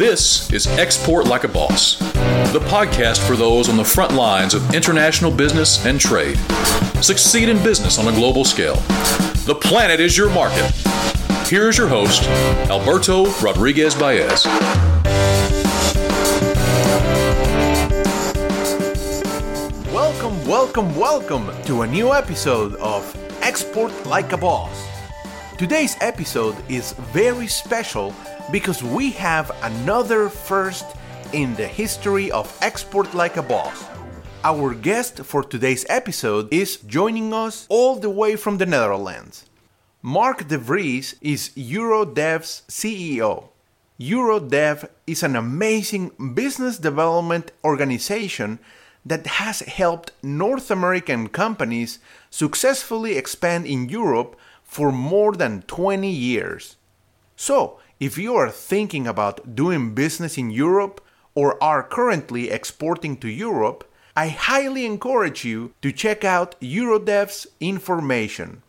This is Export Like a Boss, the podcast for those on the front lines of international business and trade. Succeed in business on a global scale. The planet is your market. Here's your host, Alberto Rodriguez Baez. Welcome, welcome, welcome to a new episode of Export Like a Boss. Today's episode is very special because we have another first in the history of Export Like a Boss. Our guest for today's episode is joining us all the way from the Netherlands. Mark de Vries is Eurodev's CEO. Eurodev is an amazing business development organization that has helped North American companies successfully expand in Europe for more than 20 years. So, if you are thinking about doing business in Europe or are currently exporting to Europe, I highly encourage you to check out Eurodev's information.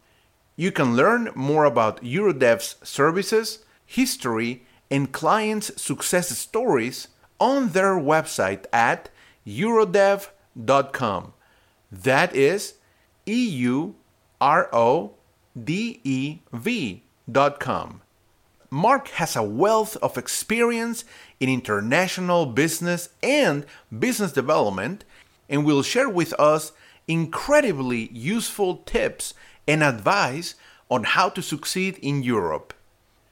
You can learn more about Eurodev's services, history, and clients' success stories on their website at eurodev.com. That is E U R O D E V.com. Mark has a wealth of experience in international business and business development and will share with us incredibly useful tips and advice on how to succeed in Europe.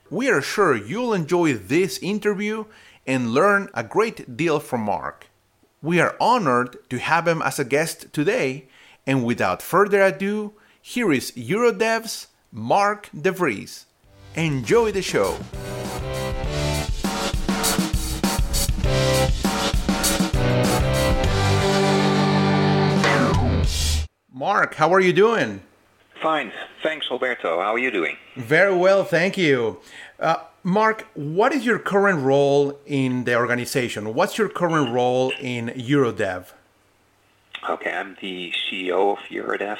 We are sure you'll enjoy this interview and learn a great deal from Mark. We are honored to have him as a guest today, and without further ado, here is Eurodev's Mark De Vries. Enjoy the show. Mark, how are you doing? Fine. Thanks, Alberto. How are you doing? Very well, thank you. Uh, Mark, what is your current role in the organization? What's your current role in Eurodev? Okay, I'm the CEO of Eurodev.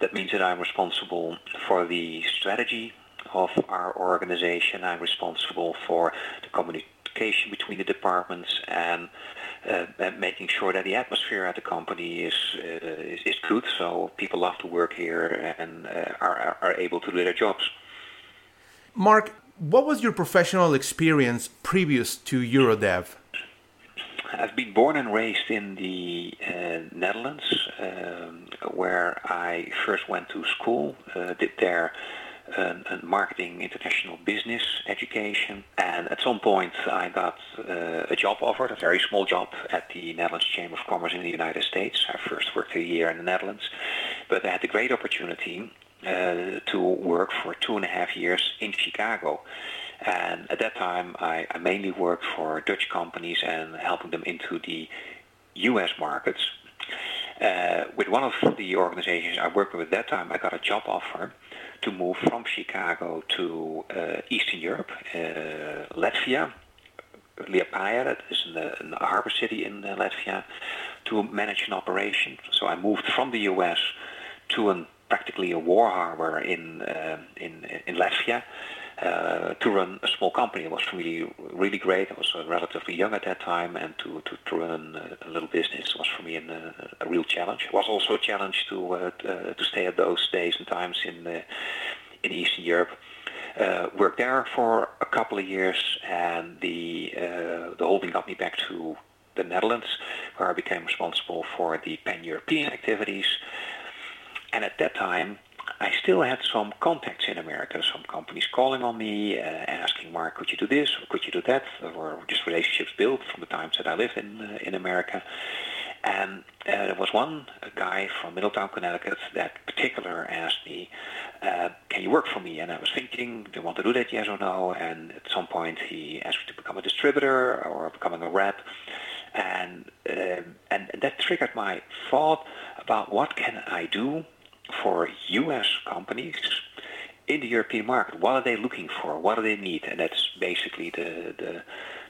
That means that I'm responsible for the strategy of our organization. I'm responsible for the communication between the departments and, uh, and making sure that the atmosphere at the company is, uh, is, is good, so people love to work here and uh, are, are able to do their jobs. Mark, what was your professional experience previous to Eurodev? I've been born and raised in the uh, Netherlands, um, where I first went to school, uh, did there a marketing international business education, and at some point I got uh, a job offer, a very small job at the Netherlands Chamber of Commerce in the United States. I first worked a year in the Netherlands, but I had the great opportunity uh, to work for two and a half years in Chicago. And at that time, I, I mainly worked for Dutch companies and helping them into the U.S. markets. Uh, with one of the organizations I worked with at that time, I got a job offer to move from Chicago to uh, Eastern Europe, uh, Latvia, Liepaja, that is in the, in the harbor city in uh, Latvia, to manage an operation. So I moved from the U.S. to an practically a war harbor in uh, in in Latvia uh, to run a small company. Was really really great. I was uh, relatively young at that time, and to to, to run a, little business was for me an, a, a, real challenge. It was also a challenge to uh, to stay at those days and times in uh, in Eastern Europe. Uh, worked there for a couple of years, and the the holding got me back to the Netherlands, where I became responsible for the pan-European activities. And at that time, I still had some contacts in America, some companies calling on me, uh, asking, Mark, could you do this or could you do that? Or just relationships built from the times that I lived in uh, in America. And uh, there was one guy from Middletown, Connecticut, that particular asked me, uh, can you work for me? And I was thinking, do you want to do that, yes or no? And at some point he asked me to become a distributor or becoming a rep. And, um, and that triggered my thought about what can I do for U.S. companies in the European market. What are they looking for? What do they need? And that's basically the the,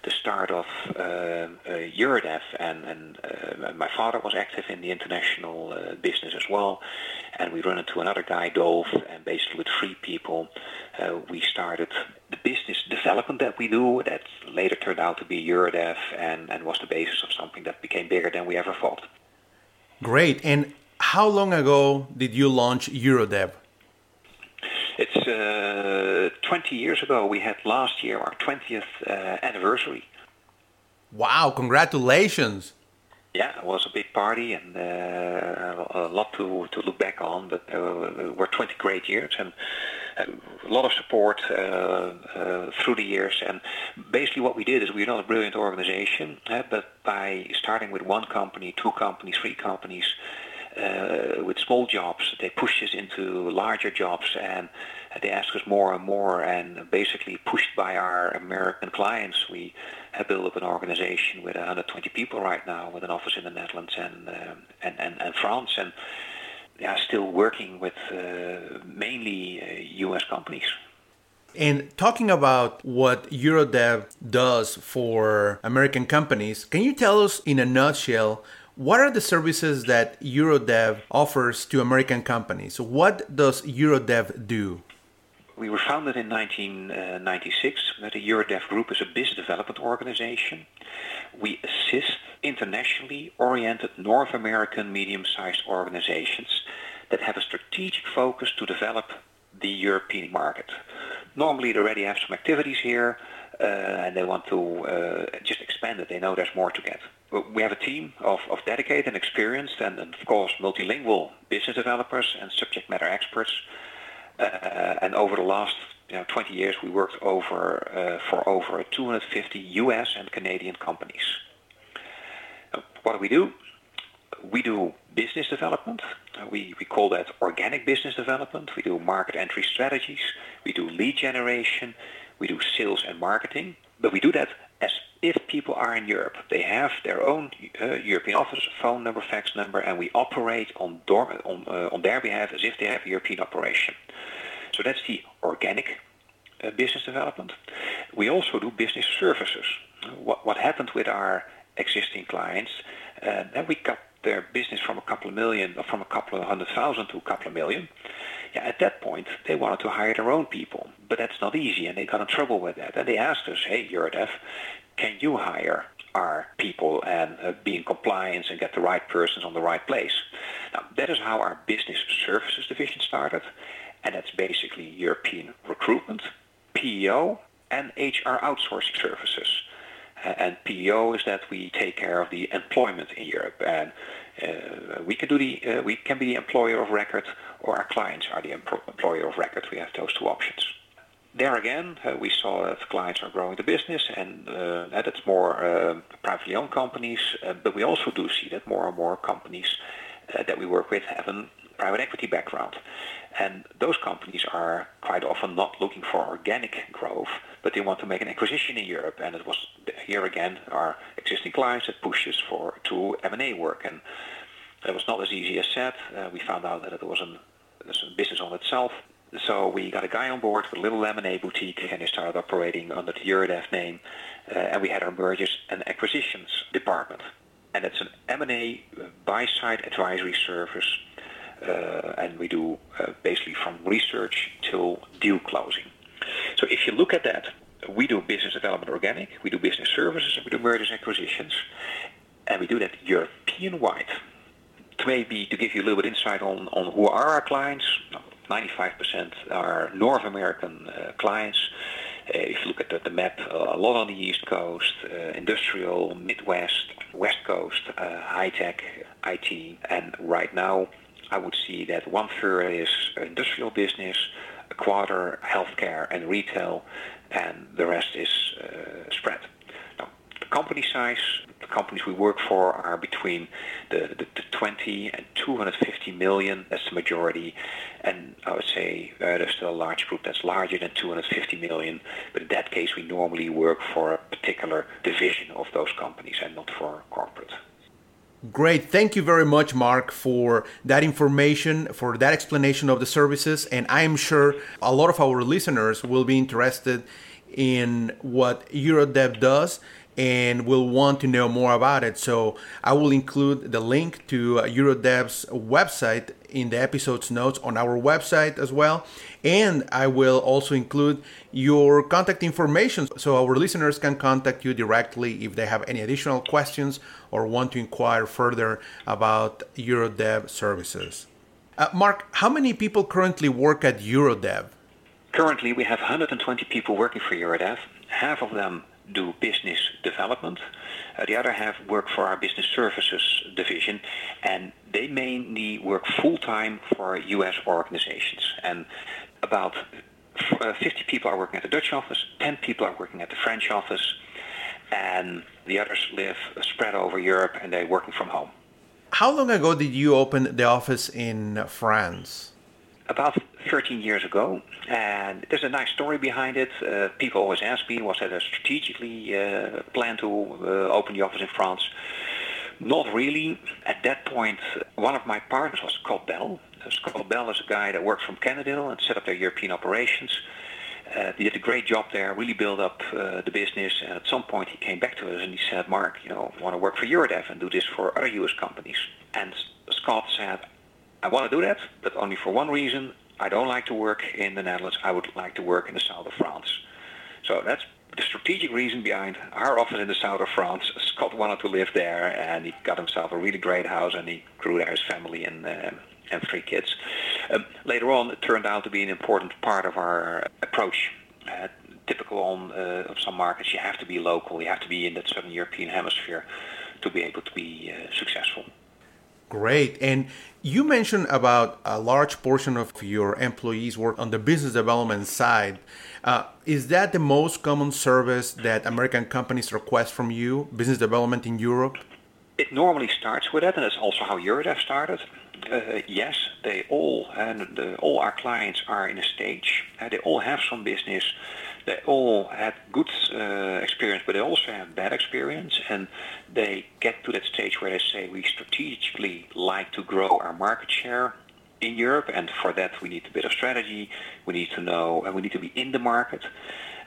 the start of uh, uh, Eurodev, and, and uh, my father was active in the international uh, business as well. And we run into another guy, Dove, and basically with three people, uh, we started the business development that we do. That later turned out to be Eurodev, and, and was the basis of something that became bigger than we ever thought. Great. And how long ago did you launch Eurodev? It's uh, 20 years ago. We had last year our 20th uh, anniversary. Wow, congratulations. Yeah, it was a big party and uh, a lot to, to look back on, but uh, were 20 great years and a lot of support uh, uh, through the years. And basically what we did is we're not a brilliant organization, uh, but by starting with one company, two companies, three companies, uh, with small jobs. They pushed us into larger jobs and they asked us more and more. And basically, pushed by our American clients, we have built up an organization with 120 people right now, with an office in the Netherlands and uh, and, and, and France. And yeah, still working with uh, mainly U.S. Uh, companies. And talking about what Eurodev does for American companies, can you tell us in a nutshell what are the services that Eurodev offers to American companies? What does Eurodev do? We were founded in 1996. Uh, the Eurodev Group is a business development organization. We assist internationally oriented North American medium-sized organizations that have a strategic focus to develop the European market. Normally they already have some activities here uh, and they want to uh, just expand it. They know there's more to get we have a team of, of dedicated and experienced and, and, of course multilingual business developers and subject matter experts. Uh, and over the last you know, 20 years, we worked over uh, for over 250 U.S. and Canadian companies. What do we do? We do business development. Uh, we, we call that organic business development. We do market entry strategies. We do lead generation. We do sales and marketing. But we do that as if people are in Europe. They have their own uh, European office, phone number, fax number, and we operate on, door, on, uh, on their behalf as if they have a European operation. So that's the organic uh, business development. We also do business services. What, what happened with our existing clients, uh, we got their business from a couple of million, or from a couple of hundred thousand to a couple of million. Yeah, at that point, they wanted to hire their own people, but that's not easy, and they got in trouble with that. And they asked us, "Hey, Eurodev, can you hire our people and uh, be in compliance and get the right persons on the right place. Now, that is how our business services division started, and that's basically European recruitment, PEO, and HR outsourcing services. And PEO is that we take care of the employment in Europe, and uh, we can do the uh, we can be the employer of record, or our clients are the employer of record. We have those two options there again, uh, we saw that clients are growing the business, and uh, that's more uh, privately owned companies. Uh, but we also do see that more and more companies uh, that we work with have a private equity background. And those companies are quite often not looking for organic growth, but they want to make an acquisition in Europe. And it was here again our existing clients that pushes for to M&A work. And it was not as easy as said. Uh, we found out that it was a business on itself so we got a guy on board with a little M&A boutique, and he started operating under the Eurodev name. Uh, and we had our mergers and acquisitions department. And it's an M&A uh, buy-side advisory service. Uh, and we do uh, basically from research till deal closing. So if you look at that, we do business development organic, we do business services, and we do mergers and acquisitions. And we do that European-wide. To maybe to give you a little bit insight on, on who are our clients, 95% are North American uh, clients. Uh, if you look at the, the map, uh, a lot on the East Coast, industrial, Midwest, West Coast, high tech, IT, and right now I would see that one third is industrial business, a quarter healthcare and retail, and the rest is uh, spread. Now, the company size, the companies we work for are between the, the, the 20 and 250 million. That's the majority. And I would say uh, there's still a large group that's larger than 250 million. But in that case, we normally work for a particular division of those companies and not for corporate. Great. Thank you very much, Mark, for that information, for that explanation of the services. And I am sure a lot of our listeners will be interested in what Eurodev does and will want to know more about it. So I will include the link to uh, Eurodev's website in the episode's notes on our website as well. And I will also include your contact information so our listeners can contact you directly if they have any additional questions or want to inquire further about Eurodev services. Uh, Mark, how many people currently work at Eurodev? Currently, we have 120 people working for Eurodev. Half of them do business development. Uh, the other half work for our business services division, and they mainly work full time for U.S. organizations. And about uh, 50 people are working at the Dutch office, 10 people are working at the French office, and the others live spread over Europe and they're working from home. How long ago did you open the office in France? About 13 years ago, and there's a nice story behind it. Uh, people always ask me, was that a strategically uh, plan to uh, open the office in France? Not really. At that point, one of my partners was Scott Bell. Scott Bell is a guy that worked from Canada and set up their European operations. Uh, he did a great job there, really built up uh, the business. And at some point, he came back to us and he said, "Mark, you know, I want to work for Eurodev and do this for other U.S. companies." And Scott said, "I want to do that, but only for one reason. I don't like to work in the Netherlands. I would like to work in the south of France." So that's the strategic reason behind our office in the south of France. Scott wanted to live there, and he got himself a really great house, and he grew there his family and uh, and three kids. Um, later on, it turned out to be an important part of our approach. Uh, typical on uh, some markets, you have to be local, you have to be in that southern European hemisphere to be able to be uh, successful. Great. And you mentioned about a large portion of your employees work on the business development side. Uh, is that the most common service that American companies request from you, business development in Europe? It normally starts with that, and that's also how Eurodev started. Uh, yes, they all and the, all our clients are in a stage. Uh, they all have some business. They all had good uh, experience, but they also have bad experience, and they get to that stage where they say we strategically like to grow our market share in Europe, and for that we need a bit of strategy. We need to know, and we need to be in the market.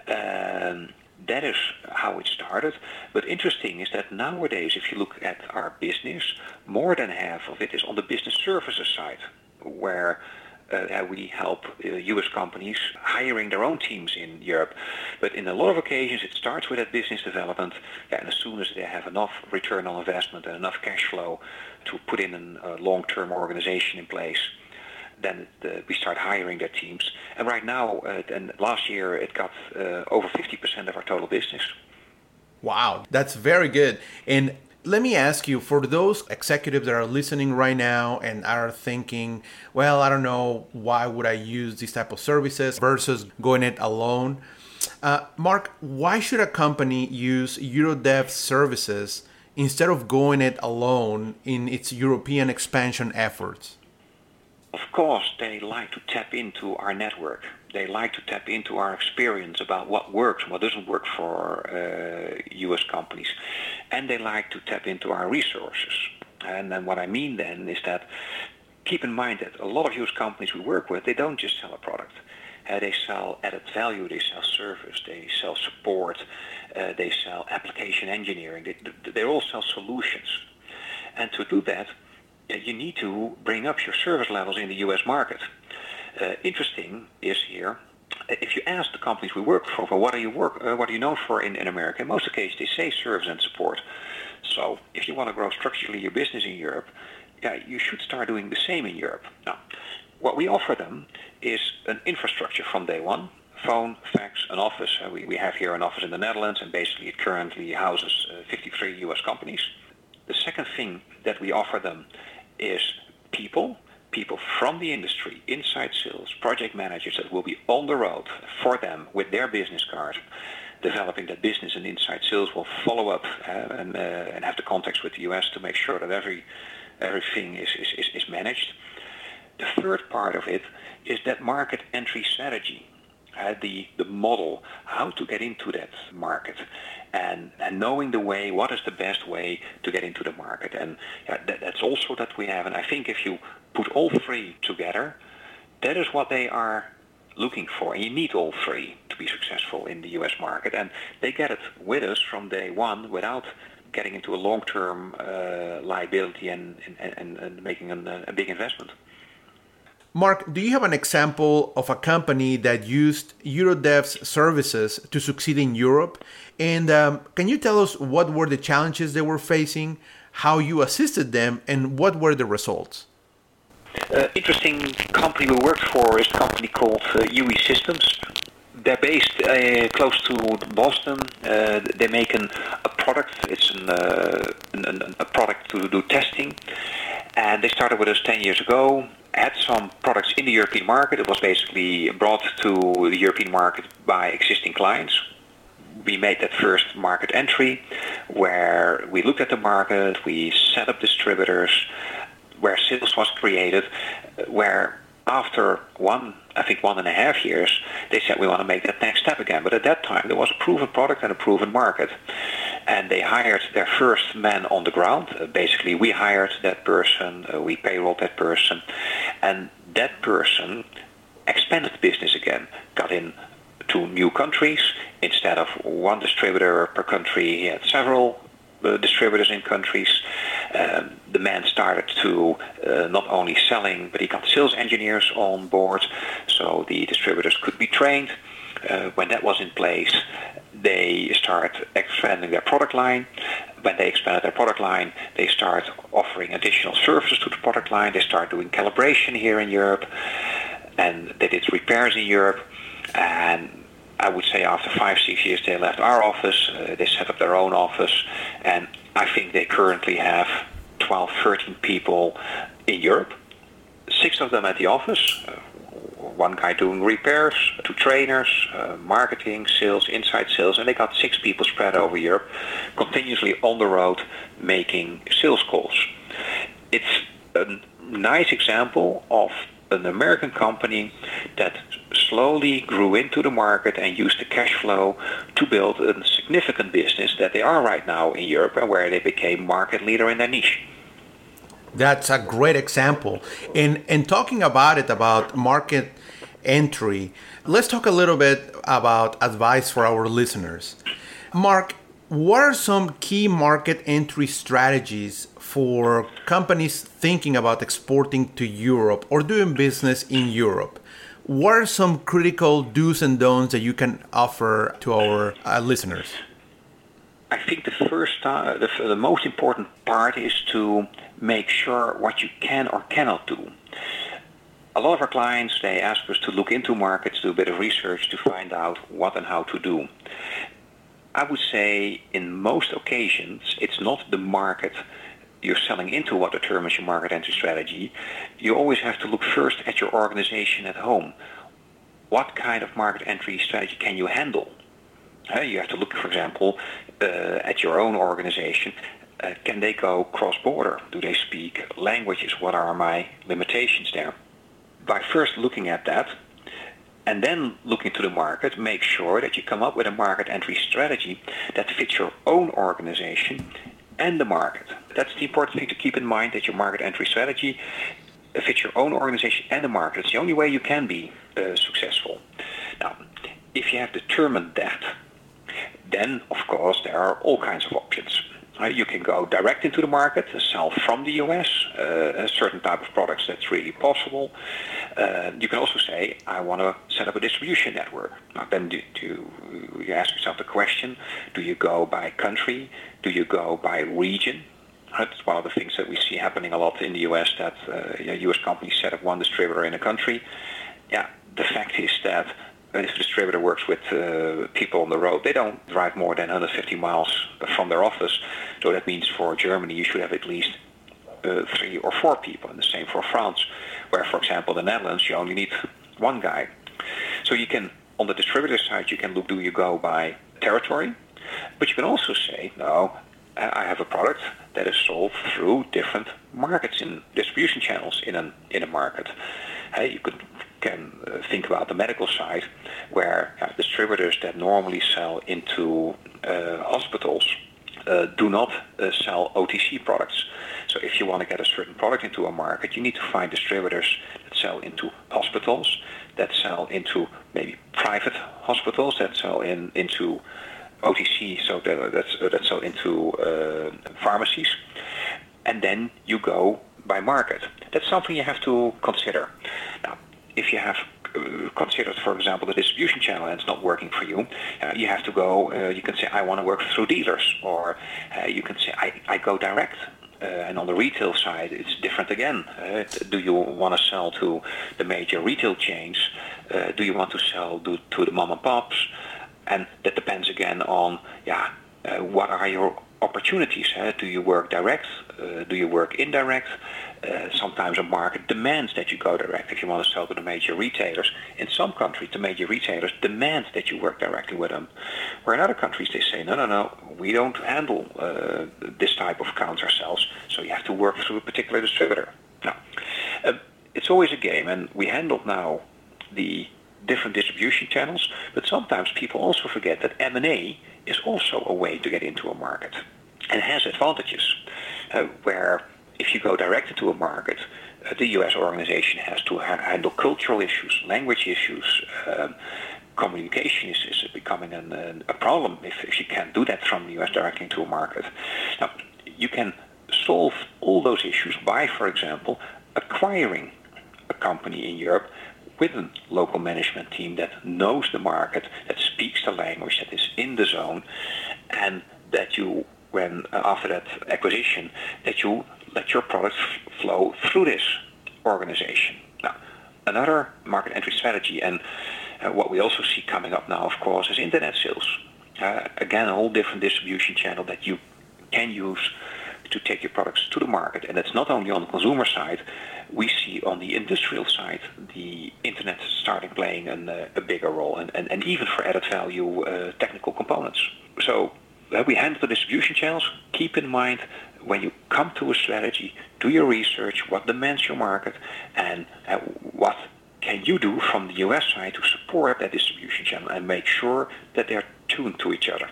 Um, that is how it started. But interesting is that nowadays, if you look at our business, more than half of it is on the business services side, where uh, we help uh, U.S. companies hiring their own teams in Europe. But in a lot of occasions, it starts with that business development, and as soon as they have enough return on investment and enough cash flow to put in a long-term organization in place, then uh, we start hiring their teams. And right now, uh, and last year, it got uh, over 50% of our total business. Wow, that's very good. And let me ask you for those executives that are listening right now and are thinking, well, I don't know, why would I use these type of services versus going it alone? Uh, Mark, why should a company use Eurodev services instead of going it alone in its European expansion efforts? Of course, they like to tap into our network. They like to tap into our experience about what works and what doesn't work for uh, U.S. companies. And they like to tap into our resources. And then what I mean then is that keep in mind that a lot of U.S. companies we work with, they don't just sell a product. Uh, they sell added value, they sell service, they sell support, uh, they sell application engineering. They, they all sell solutions. And to do that, you need to bring up your service levels in the U.S. market. Uh, interesting is here, uh, if you ask the companies we work for, for what are you work, uh, what are you known for in, in America? In most of the cases, they say service and support. So if you want to grow structurally your business in Europe, yeah, you should start doing the same in Europe. Now, what we offer them is an infrastructure from day one, phone, fax, an office. Uh, we, we have here an office in the Netherlands, and basically it currently houses uh, 53 U.S. companies. The second thing that we offer them is people, people from the industry, inside sales, project managers that will be on the road for them with their business card, developing that business and inside sales will follow up uh, and, uh, and have the contacts with the US to make sure that every everything is, is, is managed. The third part of it is that market entry strategy. Uh, the, the model, how to get into that market and, and knowing the way, what is the best way to get into the market. And yeah, that, that's also that we have. And I think if you put all three together, that is what they are looking for. And you need all three to be successful in the U.S. market, and they get it with us from day one without getting into a long-term uh, liability and, and, and, making an, a big investment. Mark, do you have an example of a company that used Eurodev's services to succeed in Europe? And um, can you tell us what were the challenges they were facing, how you assisted them, and what were the results? Uh, interesting company we worked for is a company called uh, UE Systems. They're based uh, close to Boston. Uh, they make an, a product. It's an, uh, an, a product to do testing, and they started with us 10 years ago. Had some products in the European market. It was basically brought to the European market by existing clients. We made that first market entry, where we looked at the market, we set up distributors, where sales was created, where after one, I think one and a half years, they said we want to make that next step again. But at that time, there was a proven product and a proven market. And they hired their first man on the ground. Uh, basically, we hired that person, uh, we payrolled that person, and that person expanded the business again, got in to new countries. Instead of one distributor per country, he had several distributors in countries. Um, the man started to uh, not only selling, but he got sales engineers on board, so the distributors could be trained. Uh, when that was in place, they start expanding their product line. When they expanded their product line, they start offering additional services to the product line. They start doing calibration here in Europe, and they did repairs in Europe. And I would say after five, six years, they left our office. Uh, they set up their own office, and I think they currently have 12, 13 people in Europe. Six of them at the office. Uh, one guy doing repairs, two trainers, uh, marketing, sales, inside sales, and they got six people spread over Europe, continuously on the road making sales calls. It's a nice example of an American company that slowly grew into the market and used the cash flow to build a significant business that they are right now in Europe and where they became market leader in their niche. That's a great example. And and talking about it about market entry, let's talk a little bit about advice for our listeners. Mark, what are some key market entry strategies for companies thinking about exporting to Europe or doing business in Europe? What are some critical do's and don'ts that you can offer to our uh, listeners? I think the first, uh, the, the most important part is to make sure what you can or cannot do. A lot of our clients, they ask us to look into markets, do a bit of research to find out what and how to do. I would say in most occasions, it's not the market you're selling into what determines your market entry strategy, you always have to look first at your organization at home. What kind of market entry strategy can you handle? You have to look, for example, uh, at your own organization. Uh, can they go cross-border? Do they speak languages? What are my limitations there? By first looking at that, and then looking to the market, make sure that you come up with a market entry strategy that fits your own organization and the market. That's the important thing to keep in mind that your market entry strategy fits your own organization and the market. It's the only way you can be uh, successful. Now, if you have determined that, then of course there are all kinds of options. Uh, you can go direct into the market, sell from the US, uh, a certain type of products that's really possible. Uh, you can also say, I want to set up a distribution network. Now then do, do, you ask yourself the question, do you go by country? Do you go by region? That's one of the things that we see happening a lot in the US, that uh, US companies set up one distributor in a country. Yeah, the fact is that a distributor works with uh, people on the road, they don't drive more than 150 miles from their office. So that means for Germany, you should have at least uh, three or four people, and the same for France, where, for example, the Netherlands, you only need one guy. So you can, on the distributor side, you can look, do you go by territory? But you can also say, no, I have a product that is sold through different markets in distribution channels in a in a market. Hey, you could can uh, think about the medical side, where uh, distributors that normally sell into uh, hospitals uh, do not uh, sell OTC products. So if you want to get a certain product into a market, you need to find distributors that sell into hospitals, that sell into maybe private hospitals that sell in into OTC, so that, that's that sell into uh, pharmacies, and then you go by market. That's something you have to consider. Now, if you have uh, considered, for example, the distribution channel and it's not working for you, uh, you have to go, uh, you can say, I want to work through dealers, or uh, you can say, I, I go direct. Uh, and on the retail side, it's different again. Uh, do you want to sell to the major retail chains? do you want to sell to, to the mom and pops? And that depends again on, yeah, what are your opportunities. Do you work direct? Uh, do you work indirect? Uh, sometimes a market demands that you go direct if you want to sell to the major retailers. In some countries, the major retailers demand that you work directly with them. Where in other countries, they say, no, no, no, we don't handle uh, this type of accounts ourselves, so you have to work through a particular distributor. Now, it's always a game, and we handle now the different distribution channels, but sometimes people also forget that M&A is also a way to get into a market and has advantages uh, where if you go direct into a market, uh, the US organization has to ha- handle cultural issues, language issues, um, communication is, is becoming an, an, a problem if, if you can't do that from the US directly into a market. Now, you can solve all those issues by, for example, acquiring a company in Europe with a local management team that knows the market, that speaks the language, that is in the zone, and that you, when uh, after that acquisition, that you let your products f- flow through this organization. Now, another market entry strategy, and uh, what we also see coming up now, of course, is internet sales. Uh, again, a whole different distribution channel that you can use to take your products to the market. And it's not only on the consumer side, we see on the industrial side the internet starting playing an, uh, a bigger role and, and, and even for added value uh, technical components. So uh, we handle the distribution channels. Keep in mind when you come to a strategy, do your research, what demands your market, and uh, what can you do from the US side to support that distribution channel and make sure that they're tuned to each other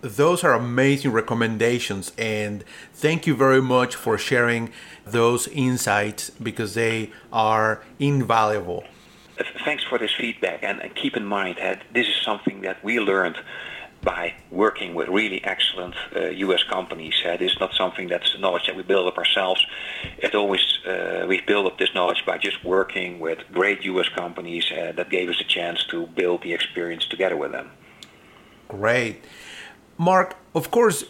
those are amazing recommendations and thank you very much for sharing those insights because they are invaluable thanks for this feedback and, keep in mind that this is something that we learned by working with really excellent uh, U.S. companies. Uh, this is not something that's knowledge that we build up ourselves. It always uh, we build up this knowledge by just working with great U.S. companies uh, that gave us a chance to build the experience together with them. Great. Mark, of course,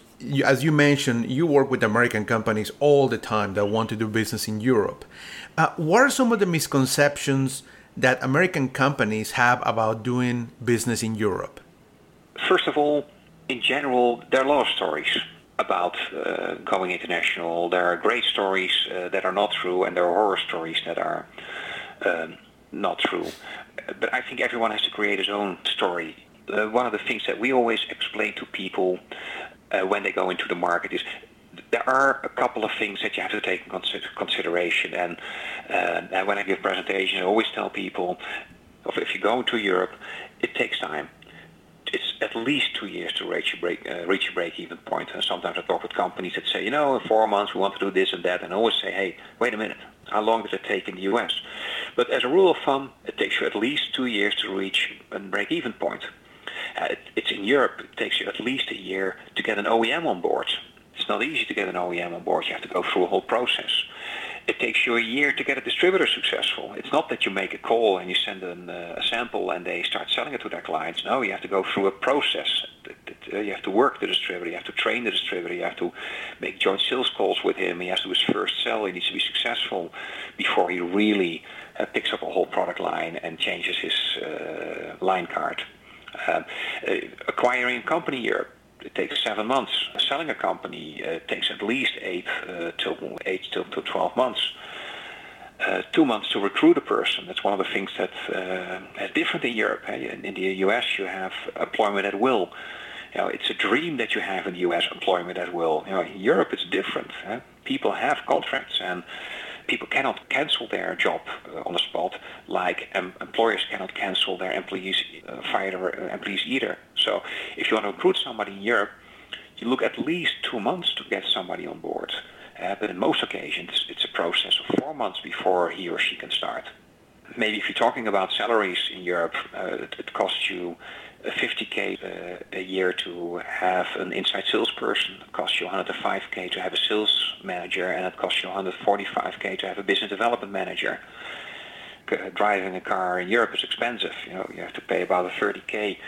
as you mentioned, you work with American companies all the time that want to do business in Europe. Uh, what are some of the misconceptions that American companies have about doing business in Europe? First of all, in general, there are a lot of stories about uh, going international. There are great stories uh, that are not true, and there are horror stories that are um, not true. But I think everyone has to create his own story uh, one of the things that we always explain to people uh, when they go into the market is there are a couple of things that you have to take in consideration. And, uh, and when I give presentations, I always tell people, if you go into Europe, it takes time. It's at least two years to reach a break, uh, reach a break-even point. And sometimes I talk with companies that say, you know, in four months we want to do this and that, and I always say, hey, wait a minute, how long does it take in the U.S.? But as a rule of thumb, it takes you at least two years to reach a break-even point. Uh, it's in Europe. It takes you at least a year to get an OEM on board. It's not easy to get an OEM on board. You have to go through a whole process. It takes you a year to get a distributor successful. It's not that you make a call and you send an, uh, a sample and they start selling it to their clients. No, you have to go through a process. Uh, you have to work the distributor. You have to train the distributor. You have to make joint sales calls with him. He has to do his first sell. He needs to be successful before he really picks up a whole product line and changes his uh, line card. Um, uh, acquiring a company here it takes seven months. Selling a company uh, takes at least eight uh, eight till twelve months. Uh, two months to recruit a person. That's one of the things that uh, is different in Europe. In, in, the U.S., you have employment at will. You know, it's a dream that you have in the U.S. employment at will. You know, in Europe, it's different. Huh? People have contracts, and people cannot cancel their job uh, on the spot, like um, employers cannot cancel their employees, uh, fire their uh, employees either. So if you want to recruit somebody in Europe, you look at least two months to get somebody on board. Uh, but in most occasions, it's a process of four months before he or she can start. maybe if you're talking about salaries in Europe, uh, it, it, costs you 50k uh, a year to have an inside salesperson. It costs you 105k to have a sales manager, and it costs you 145k to have a business development manager. Driving a car in Europe is expensive. You know, you have to pay about a 30k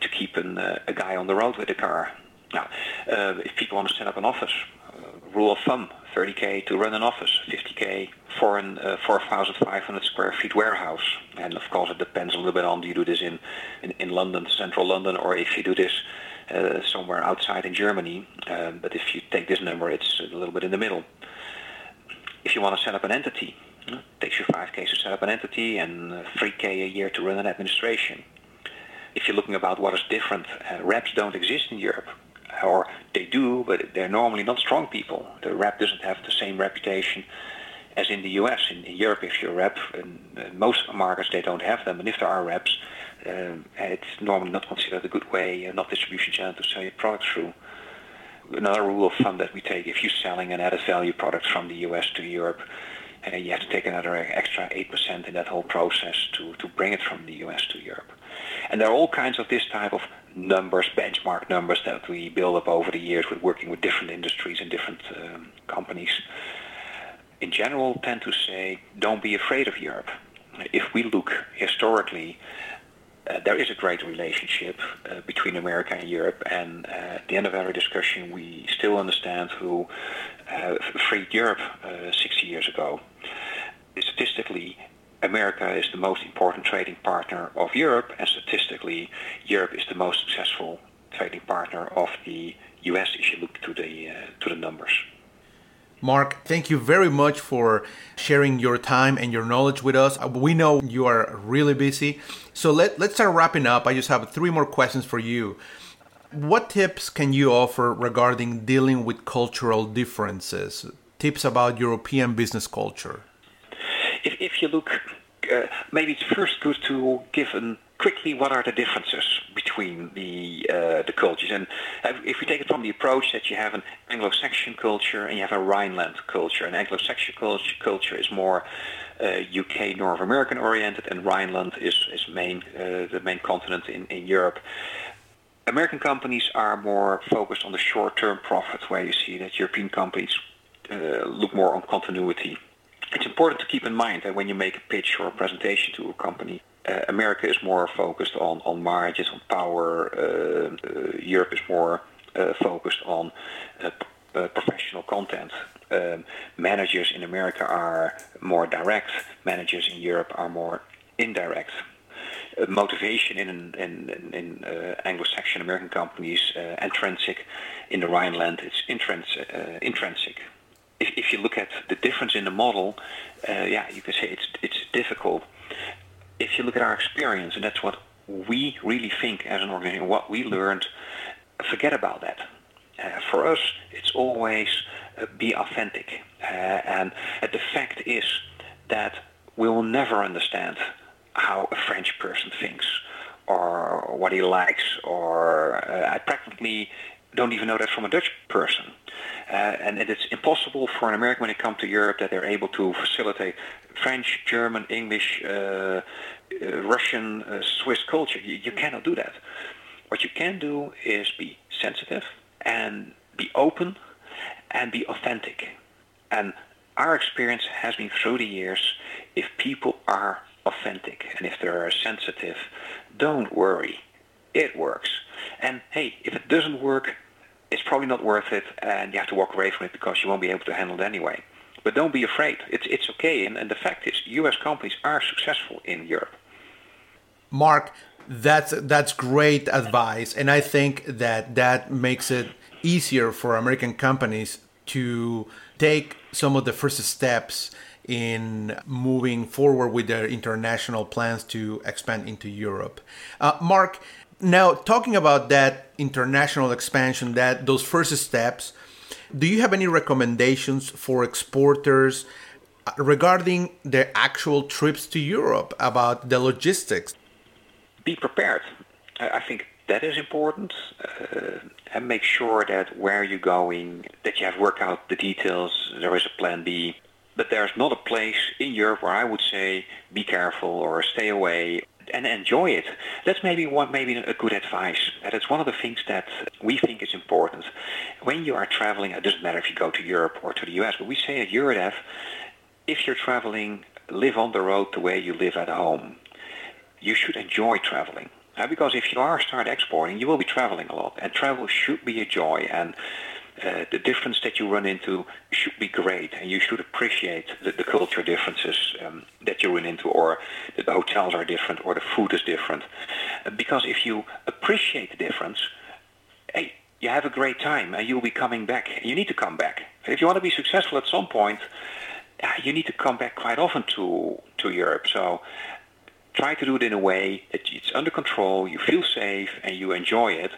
to keep an, uh, a guy on the road with a car. Now, uh, if people want to set up an office, uh, rule of thumb, 30k to run an office, 50k for an uh, 4,500 square feet warehouse. And of course, it depends a little bit on do you do this in, in, in London, central London, or if you do this uh, somewhere outside in Germany. Um, but if you take this number, it's a little bit in the middle. If you want to set up an entity, it takes you 5k to set up an entity and 3k uh, year to run an administration. If you're looking about what is different, uh, reps don't exist in Europe or they do, but they're normally not strong people. The rep doesn't have the same reputation as in the U.S. In, in Europe, if you're a rep, in, most markets they don't have them, and if there are reps, um, it's normally not considered a good way, uh, not distribution channel to sell your products through. Another rule of thumb that we take, if you're selling an added value product from the U.S. to Europe, uh, you have to take another extra 8% in that whole process to, to bring it from the US to Europe. And there are all kinds of this type of numbers, benchmark numbers that we build up over the years with working with different industries and different um, companies. In general, tend to say, don't be afraid of Europe. If we look historically, uh, there is a great relationship uh, between America and Europe, and uh, at the end of every discussion, we still understand who uh, freed Europe uh, 60 years ago. Statistically, America is the most important trading partner of Europe, and statistically, Europe is the most successful trading partner of the U.S. if you look to the uh, to the numbers. Mark, thank you very much for sharing your time and your knowledge with us. Uh, we know you are really busy. So let, let's start wrapping up. I just have three more questions for you. What tips can you offer regarding dealing with cultural differences? Tips about European business culture? If, if you look, uh, maybe it's first good to give an quickly what are the differences between the uh, the cultures? And if we take it from the approach that you have an Anglo-Saxon culture and you have a Rhineland culture an Anglo-Saxon culture, culture is more uh, UK North American oriented and Rhineland is, is main uh, the main continent in, in Europe. American companies are more focused on the short-term profit where you see that European companies uh, look more on continuity it's important to keep in mind that when you make a pitch or a presentation to a company uh, America is more focused on, on margins, on power. Uh, uh, Europe is more focused on professional content. Um, managers in America are more direct. Managers in Europe are more indirect. Uh, motivation in, in, in uh, Anglo-Saxon American companies uh, intrinsic. In the Rhineland, it's intrinsic. intrinsic. If, if you look at the difference in the model, yeah, you can say it's it's difficult if you look at our experience, and that's what we really think as an organization, what we learned, forget about that. Uh, for us, it's always uh, be authentic. Uh, and the fact is that we will never understand how a French person thinks or what he likes, or uh, I practically don't even know that from a Dutch person. Uh, and it's impossible for an American when they come to Europe that they're able to facilitate French, German, English, uh, uh, Russian, uh, Swiss culture. You, you cannot do that. What you can do is be sensitive and be open and be authentic. And our experience has been through the years, if people are authentic and if they're sensitive, don't worry. It works. And hey, if it doesn't work, it's probably not worth it and you have to walk away from it because you won't be able to handle it anyway. But don't be afraid. It's, it's okay. And, and the fact is, U.S. companies are successful in Europe. Mark, that's that's great advice, and I think that that makes it easier for American companies to take some of the first steps in moving forward with their international plans to expand into Europe. Uh, Mark, now, talking about that international expansion, that those first steps, do you have any recommendations for exporters uh, regarding their actual trips to Europe about the logistics? Be prepared. I think that is important uh, and make sure that where you're going that you have worked out the details there is a plan b but there's not a place in europe where i would say be careful or stay away and enjoy it. That's maybe one, maybe a good advice. That is one of the things that we think is important. When you are traveling, it doesn't matter if you go to Europe or to the US, but we say at Eurodev, if you're traveling, live on the road the way you live at home. You should enjoy traveling. Uh, because if you are start exporting, you will be traveling a lot, and travel should be a joy. And uh, the difference that you run into should be great, and you should appreciate the, the culture differences um, that you run into, or that the hotels are different, or the food is different. Uh, because if you appreciate the difference, hey, you have a great time, and you'll be coming back. You need to come back. If you want to be successful at some point, uh, you need to come back quite often to to Europe. So try to do it in a way that it's under control, you feel safe, and you enjoy it.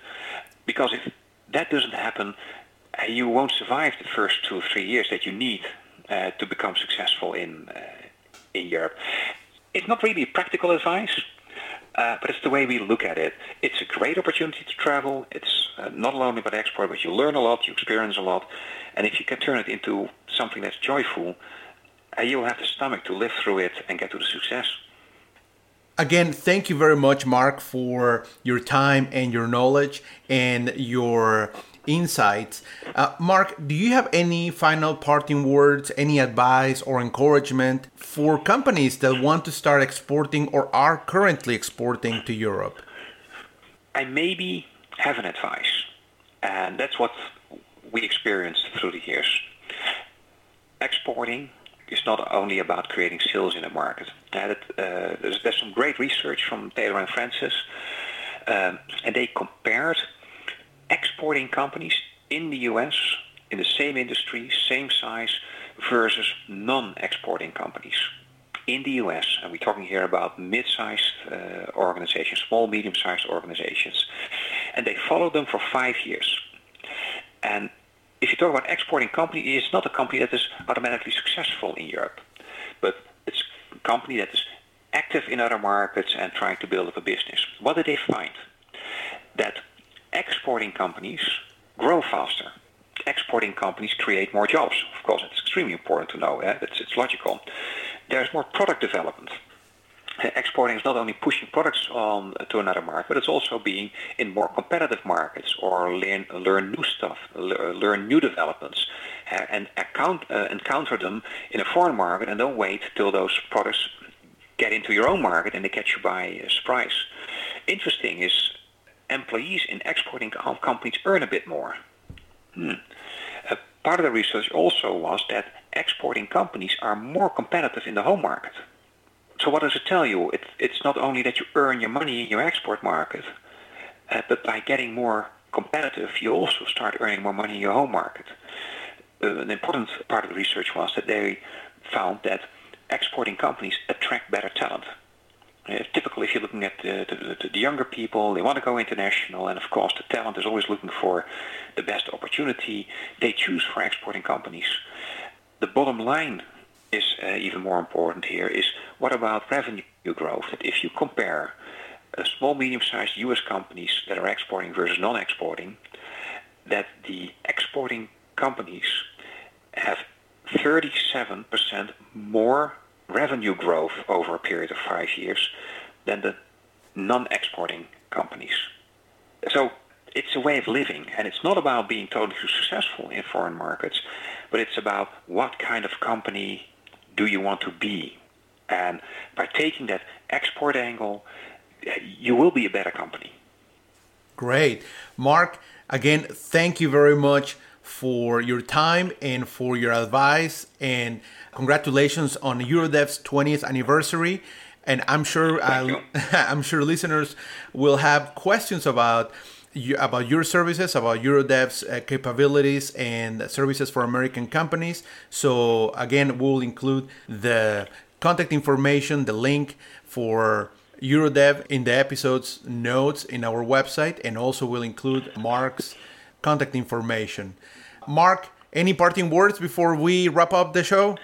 Because if that doesn't happen, you won't survive the first two or three years that you need uh, to become successful in uh, in Europe. It's not really practical advice, uh, but it's the way we look at it. It's a great opportunity to travel. It's uh, not only about export, but you learn a lot, you experience a lot, and if you can turn it into something that's joyful, uh, you'll have the stomach to live through it and get to the success. Again, thank you very much, Mark, for your time and your knowledge and your insights. Uh, Mark, do you have any final parting words, any advice or encouragement for companies that want to start exporting or are currently exporting to Europe? I maybe have an advice, and that's what we experienced through the years. Exporting is not only about creating sales in a market. Uh, there's, there's, some great research from Taylor and Francis, um, and they compared exporting companies in the US in the same industry, same size, versus non-exporting companies in the US. And we're talking here about mid-sized uh, organizations, small, medium-sized organizations. And they followed them for five years. And if you talk about exporting company, it's not a company that is automatically successful in Europe, but it's a company that is active in other markets and trying to build up a business. What did they find? That exporting companies grow faster. Exporting companies create more jobs. Of course, it's extremely important to know. Eh? It's, it's logical. There's more product development. Exporting is not only pushing products on to another market, but it's also being in more competitive markets or learn, learn new stuff, learn new developments, uh, and account, uh, encounter them in a foreign market, and don't wait till those products get into your own market and they catch you by surprise. Interesting is employees in exporting companies earn a bit more. Hmm. Uh, part of the research also was that exporting companies are more competitive in the home market. So what does it tell you? It, it's not only that you earn your money in your export market, uh, but by getting more competitive, you also start earning more money in your home market. Uh, an important part of the research was that they found that exporting companies attract better talent. Uh, typically, if you're looking at the, the, the, younger people, they want to go international, and of course, the talent is always looking for the best opportunity. They choose for exporting companies. The bottom line is uh, even more important here is what about revenue growth? That if you compare uh, small, medium-sized U.S. companies that are exporting versus non-exporting, that the exporting companies have 37% more revenue growth over a period of five years than the non-exporting companies. So it's a way of living, and it's not about being totally successful in foreign markets, but it's about what kind of company do you want to be. And by taking that export angle, you will be a better company. Great. Mark, again, thank you very much for your time and for your advice. And congratulations on Eurodev's 20th anniversary. And I'm sure uh, I'm sure listeners will have questions about you, about your services, about Eurodev's uh, capabilities and services for American companies. So again, we'll include the contact information, the link for Eurodev in the episode's notes in our website, and also we'll include Mark's contact information. Mark, any parting words before we wrap up the show?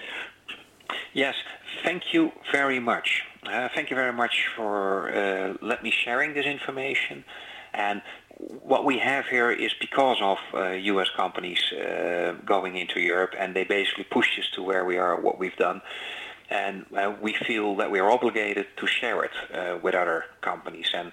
Yes, thank you very much. Uh, thank you very much for uh, let me sharing this information. And what we have here is because of uh, U.S. companies uh, going into Europe, and they basically pushed us to where we are, what we've done. and uh, we feel that we are obligated to share it uh, with other companies. And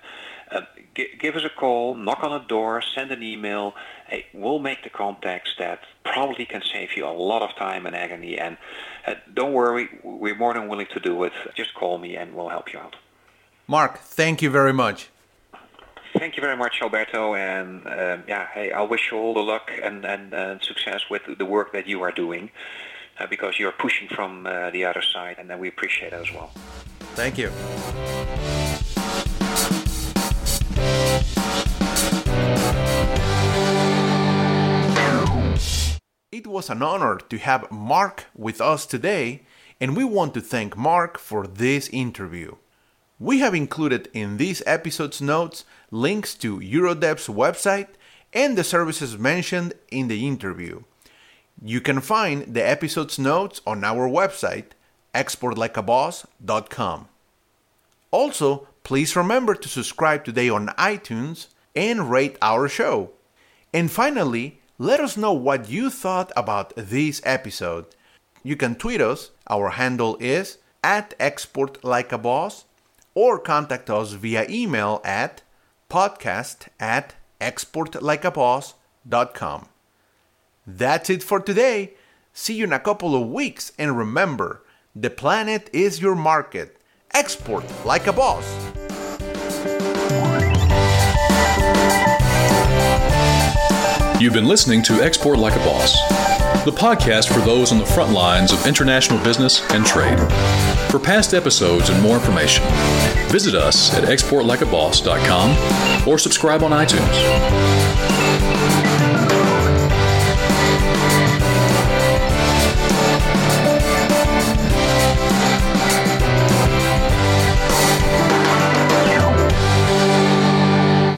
uh, g- give us a call, knock on a door, send an email. Hey, we'll make the contacts that probably can save you a lot of time and agony. And uh, don't worry, we're more than willing to do it. Just call me and we'll help you out. Mark, thank you very much. Thank you very much, Alberto. And um, yeah, hey, I wish you all the luck and, and uh, success with the work that you are doing uh, because you're pushing from uh, the other side, and we appreciate it as well. Thank you. It was an honor to have Mark with us today, and we want to thank Mark for this interview. We have included in this episode's notes links to Eurodev's website and the services mentioned in the interview. You can find the episode's notes on our website, exportlikeaboss.com. Also, please remember to subscribe today on iTunes and rate our show. And finally, let us know what you thought about this episode. You can tweet us, our handle is at exportlikeaboss, or contact us via email at podcast at exportlikeaboss.com. That's it for today. See you in a couple of weeks, and remember the planet is your market. Export like a boss. You've been listening to Export Like a Boss, the podcast for those on the front lines of international business and trade. For past episodes and more information, visit us at exportlikeaboss.com or subscribe on iTunes.